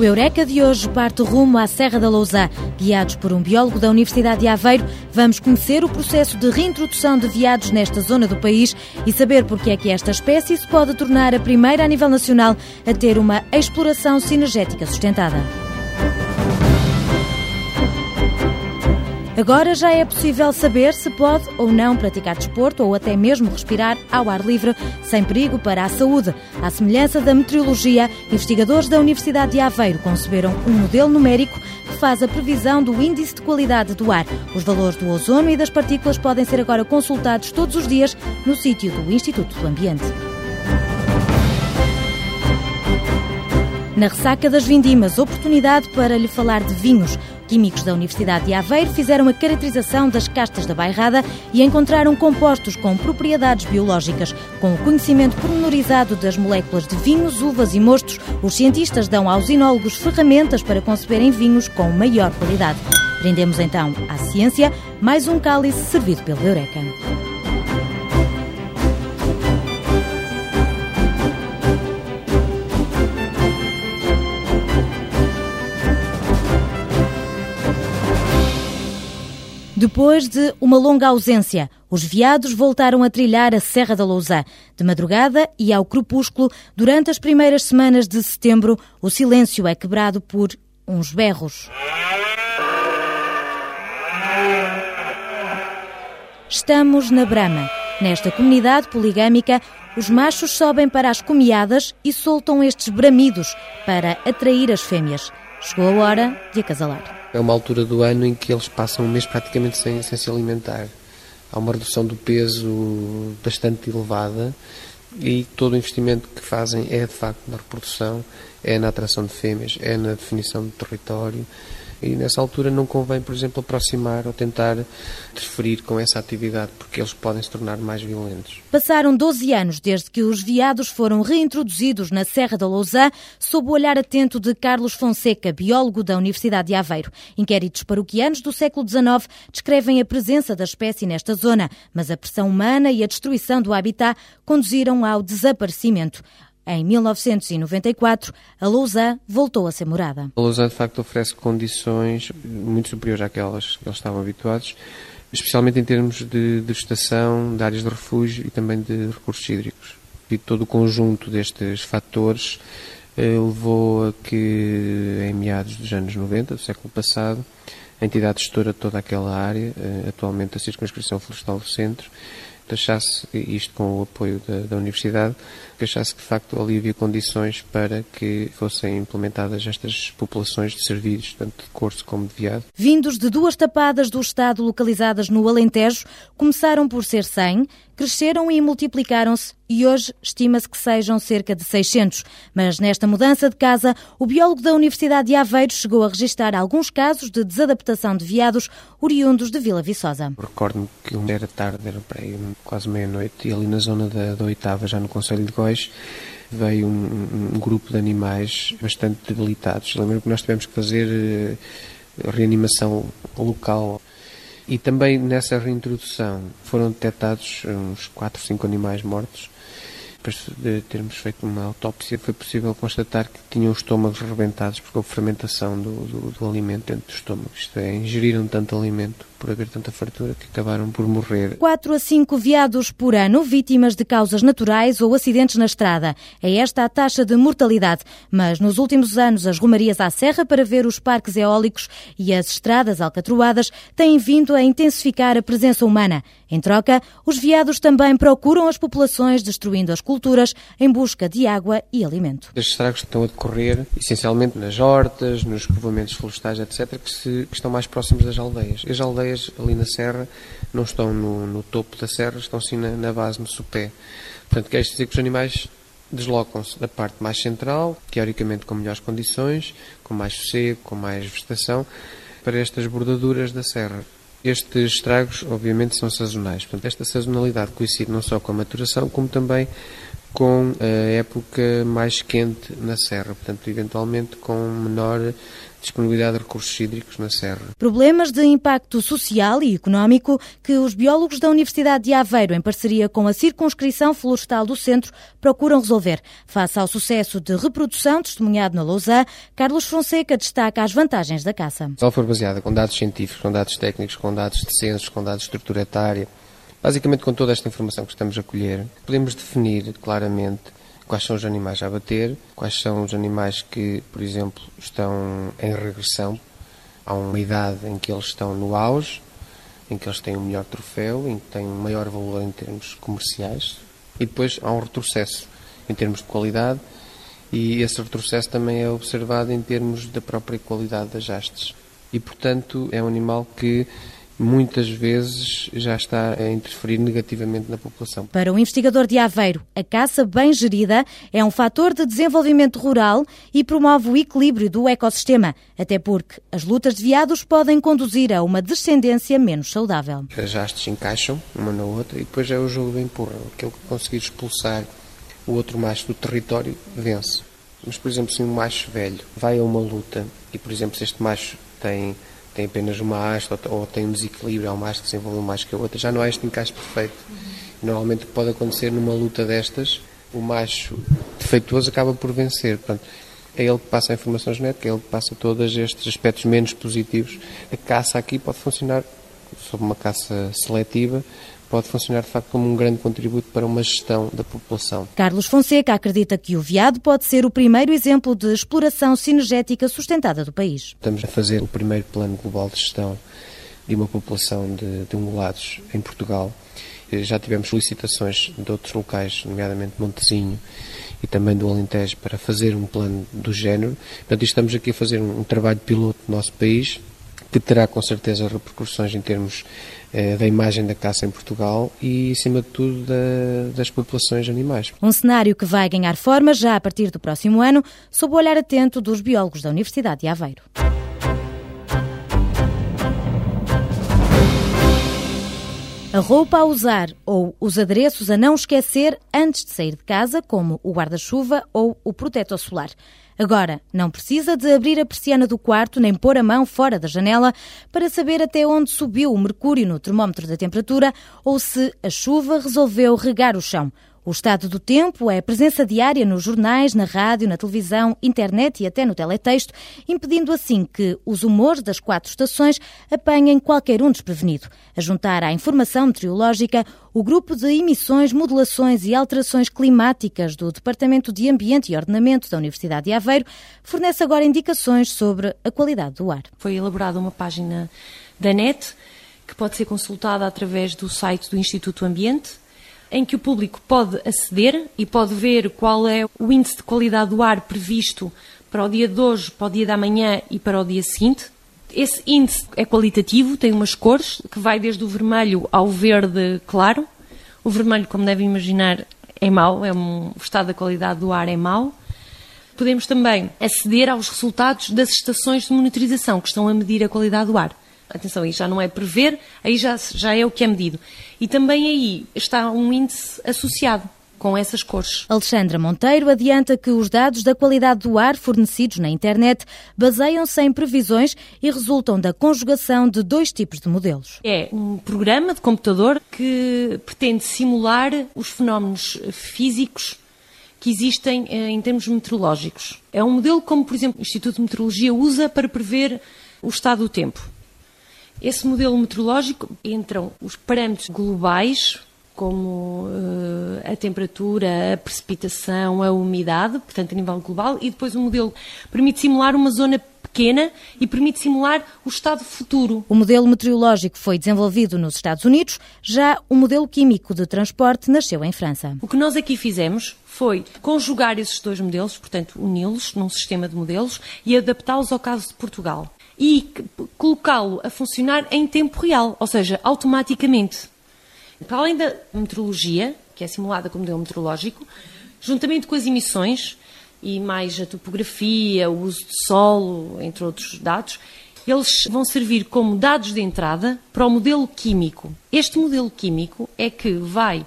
O Eureka de hoje parte rumo à Serra da Lousã. Guiados por um biólogo da Universidade de Aveiro, vamos conhecer o processo de reintrodução de veados nesta zona do país e saber porque é que esta espécie se pode tornar a primeira a nível nacional a ter uma exploração sinergética sustentada. Agora já é possível saber se pode ou não praticar desporto ou até mesmo respirar ao ar livre sem perigo para a saúde. À semelhança da meteorologia, investigadores da Universidade de Aveiro conceberam um modelo numérico que faz a previsão do índice de qualidade do ar. Os valores do ozono e das partículas podem ser agora consultados todos os dias no sítio do Instituto do Ambiente. Na ressaca das vindimas, oportunidade para lhe falar de vinhos. Químicos da Universidade de Aveiro fizeram a caracterização das castas da bairrada e encontraram compostos com propriedades biológicas. Com o conhecimento pormenorizado das moléculas de vinhos, uvas e mostos, os cientistas dão aos enólogos ferramentas para conceberem vinhos com maior qualidade. Prendemos então à ciência mais um cálice servido pelo Eureka. Depois de uma longa ausência, os veados voltaram a trilhar a Serra da Lousã. De madrugada e ao crepúsculo, durante as primeiras semanas de setembro, o silêncio é quebrado por uns berros. Estamos na Brama. Nesta comunidade poligâmica, os machos sobem para as comiadas e soltam estes bramidos para atrair as fêmeas. Chegou a hora de acasalar. É uma altura do ano em que eles passam um mês praticamente sem, sem se alimentar. Há uma redução do peso bastante elevada e todo o investimento que fazem é de facto na reprodução, é na atração de fêmeas, é na definição do território e nessa altura não convém, por exemplo, aproximar ou tentar interferir com essa atividade, porque eles podem se tornar mais violentos. Passaram 12 anos desde que os veados foram reintroduzidos na Serra da Lousã, sob o olhar atento de Carlos Fonseca, biólogo da Universidade de Aveiro. Inquéritos paroquianos do século XIX descrevem a presença da espécie nesta zona, mas a pressão humana e a destruição do habitat conduziram ao desaparecimento. Em 1994, a Lausanne voltou a ser morada. A Lausanne, de facto, oferece condições muito superiores àquelas que eles estavam habituados, especialmente em termos de, estação, de áreas de refúgio e também de recursos hídricos. E todo o conjunto destes fatores eh, levou a que, em meados dos anos 90, do século passado, a entidade gestora de toda aquela área, eh, atualmente a Circunscrição Florestal do Centro, achasse, isto com o apoio da, da Universidade, que achasse que de facto havia condições para que fossem implementadas estas populações de serviços, tanto de corso como de veado. Vindos de duas tapadas do Estado localizadas no Alentejo, começaram por ser 100, cresceram e multiplicaram-se e hoje estima-se que sejam cerca de 600. Mas nesta mudança de casa, o biólogo da Universidade de Aveiro chegou a registrar alguns casos de desadaptação de veados oriundos de Vila Viçosa. Recordo-me que era tarde, era para aí quase meia-noite, e ali na zona da, da Oitava, já no Conselho de Góis, veio um, um, grupo de animais bastante debilitados. Lembro que nós tivemos que fazer uh, reanimação local e também nessa reintrodução foram detectados uns 4, 5 animais mortos. Depois de termos feito uma autópsia, foi possível constatar que tinham os estômagos rebentados porque houve fermentação do, do, do alimento dentro do estômago. Isto é, ingeriram tanto alimento por haver tanta fartura que acabaram por morrer. 4 a 5 veados por ano vítimas de causas naturais ou acidentes na estrada. É esta a taxa de mortalidade. Mas nos últimos anos, as romarias à serra para ver os parques eólicos e as estradas alcatroadas têm vindo a intensificar a presença humana. Em troca, os veados também procuram as populações, destruindo as culturas em busca de água e alimento. Estes estragos estão a decorrer essencialmente nas hortas, nos povoamentos florestais, etc., que, se, que estão mais próximos das aldeias. As aldeias ali na serra não estão no, no topo da serra, estão sim na, na base, no sopé. Portanto, quer dizer que os animais deslocam-se da parte mais central, teoricamente com melhores condições, com mais sossego, com mais vegetação, para estas bordaduras da serra. Estes estragos, obviamente, são sazonais. Portanto, esta sazonalidade coincide não só com a maturação, como também com a época mais quente na serra, portanto, eventualmente com menor disponibilidade de recursos hídricos na serra. Problemas de impacto social e económico que os biólogos da Universidade de Aveiro, em parceria com a Circunscrição Florestal do Centro, procuram resolver. Face ao sucesso de reprodução testemunhado na Lousã, Carlos Fonseca destaca as vantagens da caça. Se ela for baseada com dados científicos, com dados técnicos, com dados de censos, com dados de estrutura etária, basicamente com toda esta informação que estamos a colher, podemos definir claramente quais são os animais a bater, quais são os animais que, por exemplo, estão em regressão. Há uma idade em que eles estão no auge, em que eles têm um melhor troféu, em que têm um maior valor em termos comerciais, e depois há um retrocesso em termos de qualidade, e esse retrocesso também é observado em termos da própria qualidade das hastes. E, portanto, é um animal que muitas vezes já está a interferir negativamente na população. Para o investigador de Aveiro, a caça bem gerida é um fator de desenvolvimento rural e promove o equilíbrio do ecossistema, até porque as lutas de veados podem conduzir a uma descendência menos saudável. As hastes encaixam uma na outra e depois é o jogo de empurra. Aquele que conseguir expulsar o outro macho do território vence. Mas, por exemplo, se um macho velho vai a uma luta e, por exemplo, se este macho tem tem apenas uma haste ou, ou tem um desequilíbrio, há uma haste que se mais que a outra, já não há este encaixe perfeito. Normalmente o que pode acontecer numa luta destas, o macho defeituoso acaba por vencer. Portanto, é ele que passa a informação genética, é ele que passa todos estes aspectos menos positivos. A caça aqui pode funcionar sob uma caça seletiva, pode funcionar de facto como um grande contributo para uma gestão da população. Carlos Fonseca acredita que o veado pode ser o primeiro exemplo de exploração sinergética sustentada do país. Estamos a fazer o primeiro plano global de gestão de uma população de, de ungulados em Portugal. Já tivemos solicitações de outros locais, nomeadamente Montezinho e também do Alentejo, para fazer um plano do género. Portanto, estamos aqui a fazer um, trabalho piloto no nosso país, que terá com certeza repercussões em termos da imagem da caça em Portugal e, acima de tudo, da, das populações animais. Um cenário que vai ganhar forma já a partir do próximo ano, sob o olhar atento dos biólogos da Universidade de Aveiro. A roupa a usar ou os adereços a não esquecer antes de sair de casa, como o guarda-chuva ou o protetor solar. Agora, não precisa de abrir a persiana do quarto nem pôr a mão fora da janela para saber até onde subiu o mercúrio no termómetro da temperatura ou se a chuva resolveu regar o chão. O estado do tempo é presença diária nos jornais, na rádio, na televisão, internet e até no teletexto, impedindo assim que os humores das quatro estações apanhem qualquer um desprevenido. A juntar à informação meteorológica, o grupo de emissões, modulações e alterações climáticas do Departamento de Ambiente e Ordenamento da Universidade de Aveiro fornece agora indicações sobre a qualidade do ar. Foi elaborada uma página da NET que pode ser consultada através do site do Instituto Ambiente em que o público pode aceder e pode ver qual é o índice de qualidade do ar previsto para o dia de hoje, para o dia da manhã e para o dia seguinte. Esse índice é qualitativo, tem umas cores, que vai desde o vermelho ao verde claro. O vermelho, como devem imaginar, é mau, é um, o estado da qualidade do ar é mau. Podemos também aceder aos resultados das estações de monitorização que estão a medir a qualidade do ar. Atenção, aí já não é prever, aí já, já é o que é medido. E também aí está um índice associado com essas cores. Alexandra Monteiro adianta que os dados da qualidade do ar fornecidos na internet baseiam-se em previsões e resultam da conjugação de dois tipos de modelos. É um programa de computador que pretende simular os fenómenos físicos que existem eh, em termos meteorológicos. É um modelo como, por exemplo, o Instituto de Meteorologia usa para prever o estado do tempo. Esse modelo meteorológico entram os parâmetros globais, como uh, a temperatura, a precipitação, a umidade, portanto a nível global, e depois o modelo permite simular uma zona pequena e permite simular o estado futuro. O modelo meteorológico foi desenvolvido nos Estados Unidos, já o modelo químico de transporte nasceu em França. O que nós aqui fizemos foi conjugar esses dois modelos, portanto, uni-los num sistema de modelos e adaptá-los ao caso de Portugal e colocá-lo a funcionar em tempo real, ou seja, automaticamente. Para além da meteorologia, que é simulada como modelo meteorológico, juntamente com as emissões e mais a topografia, o uso de solo, entre outros dados, eles vão servir como dados de entrada para o modelo químico. Este modelo químico é que vai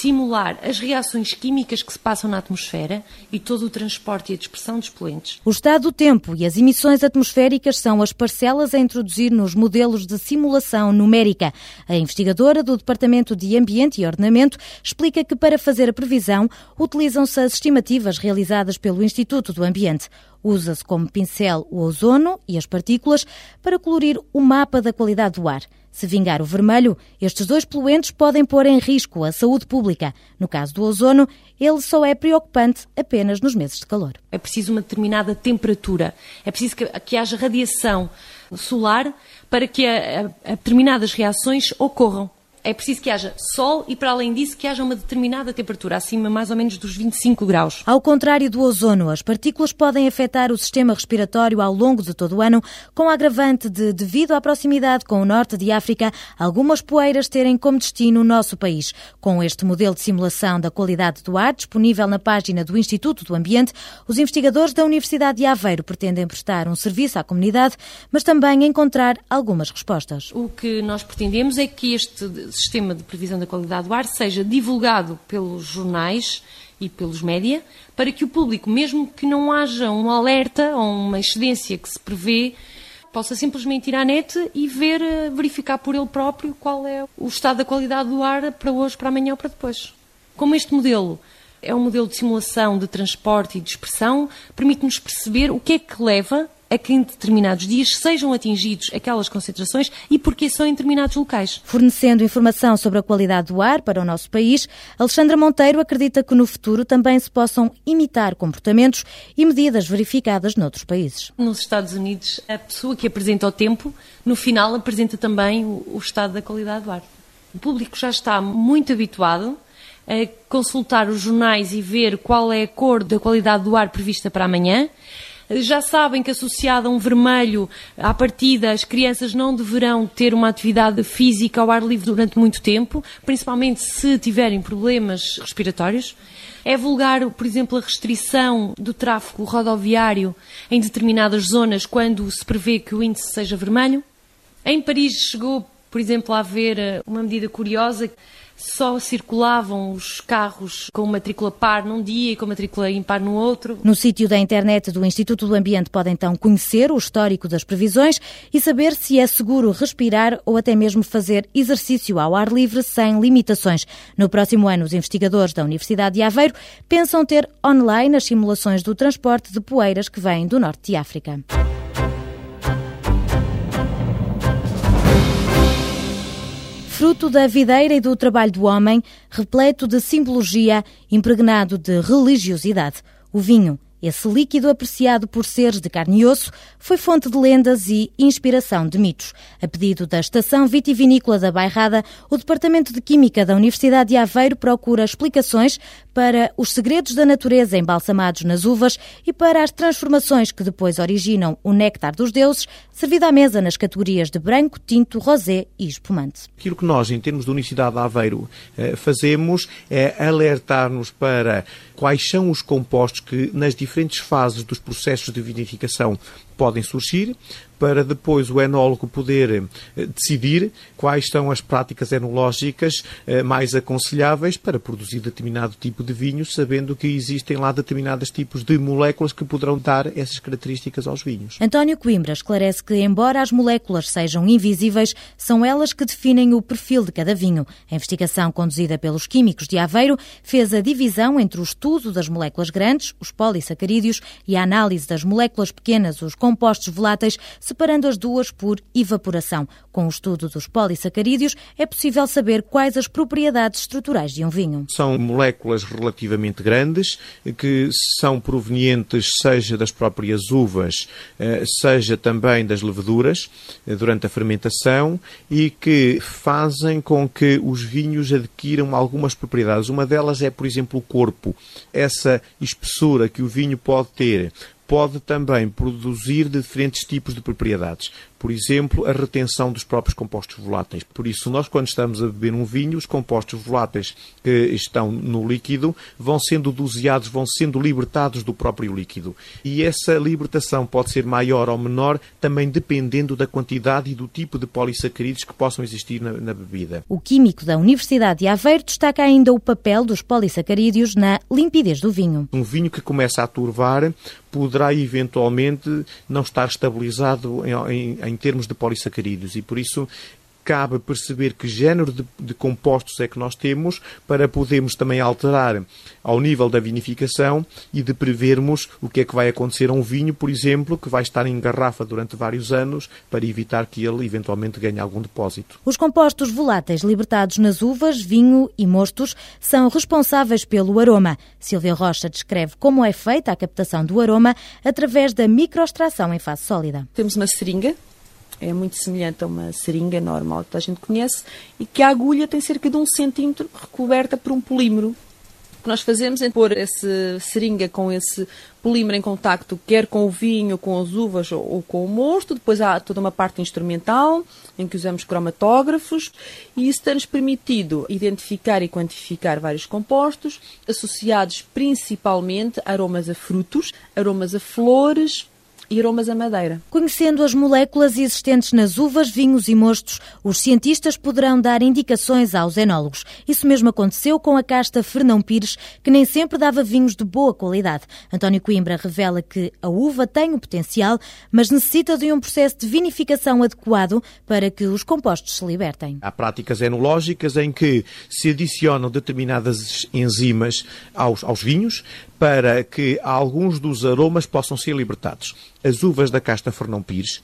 simular as reações químicas que se passam na atmosfera e todo o transporte e a dispersão dos poluentes. O estado do tempo e as emissões atmosféricas são as parcelas a introduzir nos modelos de simulação numérica. A investigadora do Departamento de Ambiente e Ordenamento explica que para fazer a previsão utilizam-se as estimativas realizadas pelo Instituto do Ambiente. Usa-se como pincel o ozono e as partículas para colorir o mapa da qualidade do ar. Se vingar o vermelho, estes dois poluentes podem pôr em risco a saúde pública. No caso do ozono, ele só é preocupante apenas nos meses de calor. É preciso uma determinada temperatura, é preciso que, que haja radiação solar para que a, a, a determinadas reações ocorram é preciso que haja sol e, para além disso, que haja uma determinada temperatura, acima mais ou menos dos 25 graus. Ao contrário do ozono, as partículas podem afetar o sistema respiratório ao longo de todo o ano, com a agravante de, devido à proximidade com o norte de África, algumas poeiras terem como destino o nosso país. Com este modelo de simulação da qualidade do ar, disponível na página do Instituto do Ambiente, os investigadores da Universidade de Aveiro pretendem prestar um serviço à comunidade, mas também encontrar algumas respostas. O que nós pretendemos é que este sistema de previsão da qualidade do ar seja divulgado pelos jornais e pelos média, para que o público, mesmo que não haja um alerta ou uma excedência que se prevê, possa simplesmente ir à net e ver, eh, verificar por ele próprio qual é o estado da qualidade do ar para hoje, para amanhã ou para depois. Como este modelo é um modelo de simulação de transporte e dispersão, permite-nos perceber o que é que leva a que em determinados dias sejam atingidos aquelas concentrações e porque são em determinados locais. Fornecendo informação sobre a qualidade do ar para o nosso país, Alexandra Monteiro acredita que no futuro também se possam imitar comportamentos e medidas verificadas noutros países. Nos Estados Unidos, a pessoa que apresenta o tempo, no final apresenta também o, estado da qualidade do ar. O público já está muito habituado a consultar os jornais e ver qual é a cor da qualidade do ar prevista para amanhã já sabem que associado a um vermelho, à partida, as crianças não deverão ter uma atividade física ao ar livre durante muito tempo, principalmente se tiverem problemas respiratórios. É vulgar, por exemplo, a restrição do tráfego rodoviário em determinadas zonas quando se prevê que o índice seja vermelho. Em Paris chegou, por exemplo, a haver eh, uma medida curiosa só circulavam os carros com matrícula par num dia e com matrícula impar no outro. No sítio da internet do Instituto do Ambiente pode então conhecer o histórico das previsões e saber se é seguro respirar ou até mesmo fazer exercício ao ar livre sem limitações. No próximo ano, os investigadores da Universidade de Aveiro pensam ter online as simulações do transporte de poeiras que vêm do norte de África. Fruto da videira e do trabalho do homem, repleto de simbologia, impregnado de religiosidade. O vinho esse líquido, apreciado por seres de carne e osso, foi fonte de lendas e inspiração de mitos. A pedido da Estação Vitivinícola da Bairrada, o Departamento de Química da Universidade de Aveiro procura explicações para os segredos da natureza embalsamados nas uvas e para as transformações que depois originam o néctar dos deuses, servido à mesa nas categorias de branco, tinto, rosé e espumante. Aquilo que nós, em termos da Universidade de Aveiro, eh, fazemos é alertar-nos para quais são os compostos que nas diferentes fases dos processos de vinificação podem surgir, para depois o enólogo poder eh, decidir quais são as práticas enológicas eh, mais aconselháveis para produzir determinado tipo de vinho, sabendo que existem lá determinados tipos de moléculas que poderão dar essas características aos vinhos. António Coimbra esclarece que, embora as moléculas sejam invisíveis, são elas que definem o perfil de cada vinho. A investigação conduzida pelos químicos de Aveiro fez a divisão entre o estudo das moléculas grandes, os polissacarídeos, e a análise das moléculas pequenas, os compostos voláteis, separando as duas por evaporação. Com o estudo dos polissacarídeos, é possível saber quais as propriedades estruturais de um vinho. São moléculas relativamente grandes, que são provenientes seja das próprias uvas, eh, seja também das leveduras, eh, durante a fermentação, e que fazem com que os vinhos adquiram algumas propriedades. Uma delas é, por exemplo, o corpo. Essa espessura que o vinho pode ter pode também produzir diferentes tipos de propriedades. Por exemplo, a retenção dos próprios compostos voláteis. Por isso, nós, quando estamos a beber um vinho, os compostos voláteis que estão no líquido vão sendo doseados, vão sendo libertados do próprio líquido. E essa libertação pode ser maior ou menor, também dependendo da quantidade e do tipo de polissacarídeos que possam existir na, na bebida. O químico da Universidade de Aveiro destaca ainda o papel dos polissacarídeos na limpidez do vinho. Um vinho que começa a turvar poderá eventualmente não estar estabilizado em, em, em termos de polissacarídeos e por isso cabe perceber que género de, de, compostos é que nós temos para podermos também alterar ao nível da vinificação e de prevermos o que é que vai acontecer a um vinho, por exemplo, que vai estar em garrafa durante vários anos para evitar que ele eventualmente ganhe algum depósito. Os compostos voláteis libertados nas uvas, vinho e mostos são responsáveis pelo aroma. Silvia Rocha descreve como é feita a captação do aroma através da microextração em fase sólida. Temos uma seringa é muito semelhante a uma seringa normal que a gente conhece e que a agulha tem cerca de um centímetro recoberta por um polímero. O que nós fazemos é pôr essa seringa com esse polímero em contacto, quer com o vinho, com as uvas ou, ou com o mosto. Depois há toda uma parte instrumental em que usamos cromatógrafos e isso tem-nos permitido identificar e quantificar vários compostos associados principalmente a aromas a frutos, aromas a flores, e aromas a madeira. Conhecendo as moléculas existentes nas uvas, vinhos e mostos, os cientistas poderão dar indicações aos enólogos. Isso mesmo aconteceu com a casta Fernão Pires, que nem sempre dava vinhos de boa qualidade. António Coimbra revela que a uva tem o potencial, mas necessita de um processo de vinificação adequado para que os compostos se libertem. Há práticas enológicas em que se adicionam determinadas enzimas aos, aos vinhos para que alguns dos aromas possam ser libertados. As uvas da casta Fernão Pires,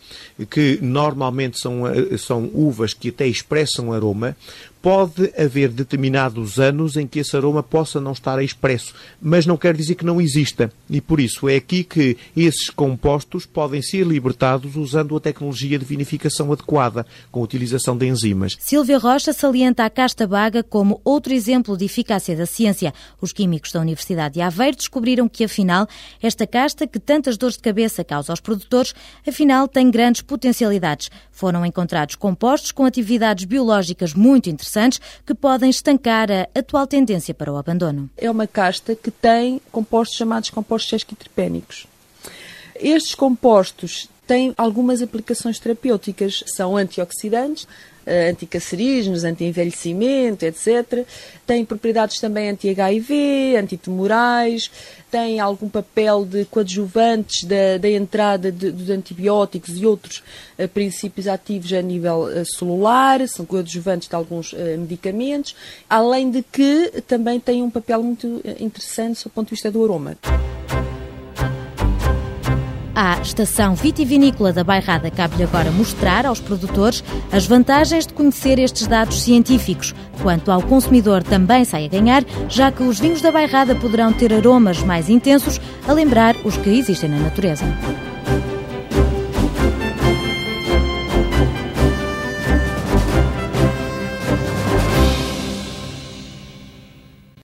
que normalmente são, eh, são uvas que até expressam aroma, pode haver determinados anos em que esse aroma possa não estar expresso, mas não quer dizer que não exista. E por isso é aqui que esses compostos podem ser libertados usando a tecnologia de vinificação adequada, com a utilização de enzimas. Silvia Rocha salienta a casta baga como outro exemplo de eficácia da ciência. Os químicos da Universidade de Aveiro descobriram que, afinal, esta casta que tantas dores de cabeça causa aos produtores, afinal tem grandes potencialidades. Foram encontrados compostos com atividades biológicas muito interessantes que podem estancar a atual tendência para o abandono. É uma casta que tem compostos chamados compostos sesquiterpénicos. Estes compostos têm algumas aplicações terapêuticas, são antioxidantes, uh, anticancerígenos, anti-envelhecimento, etc. Tem propriedades também anti-HIV, antitumorais, tem algum papel de coadjuvantes da, da entrada dos antibióticos e outros uh, princípios ativos a nível uh, celular, são coadjuvantes de alguns medicamentos, além de que também tem um papel muito interessante do ponto de vista do aroma. À Estação Vitivinícola da Bairrada cabe-lhe agora mostrar aos produtores as vantagens de conhecer estes dados científicos. Quanto ao consumidor, também sai a ganhar, já que os vinhos da Bairrada poderão ter aromas mais intensos, a lembrar os que existem na natureza.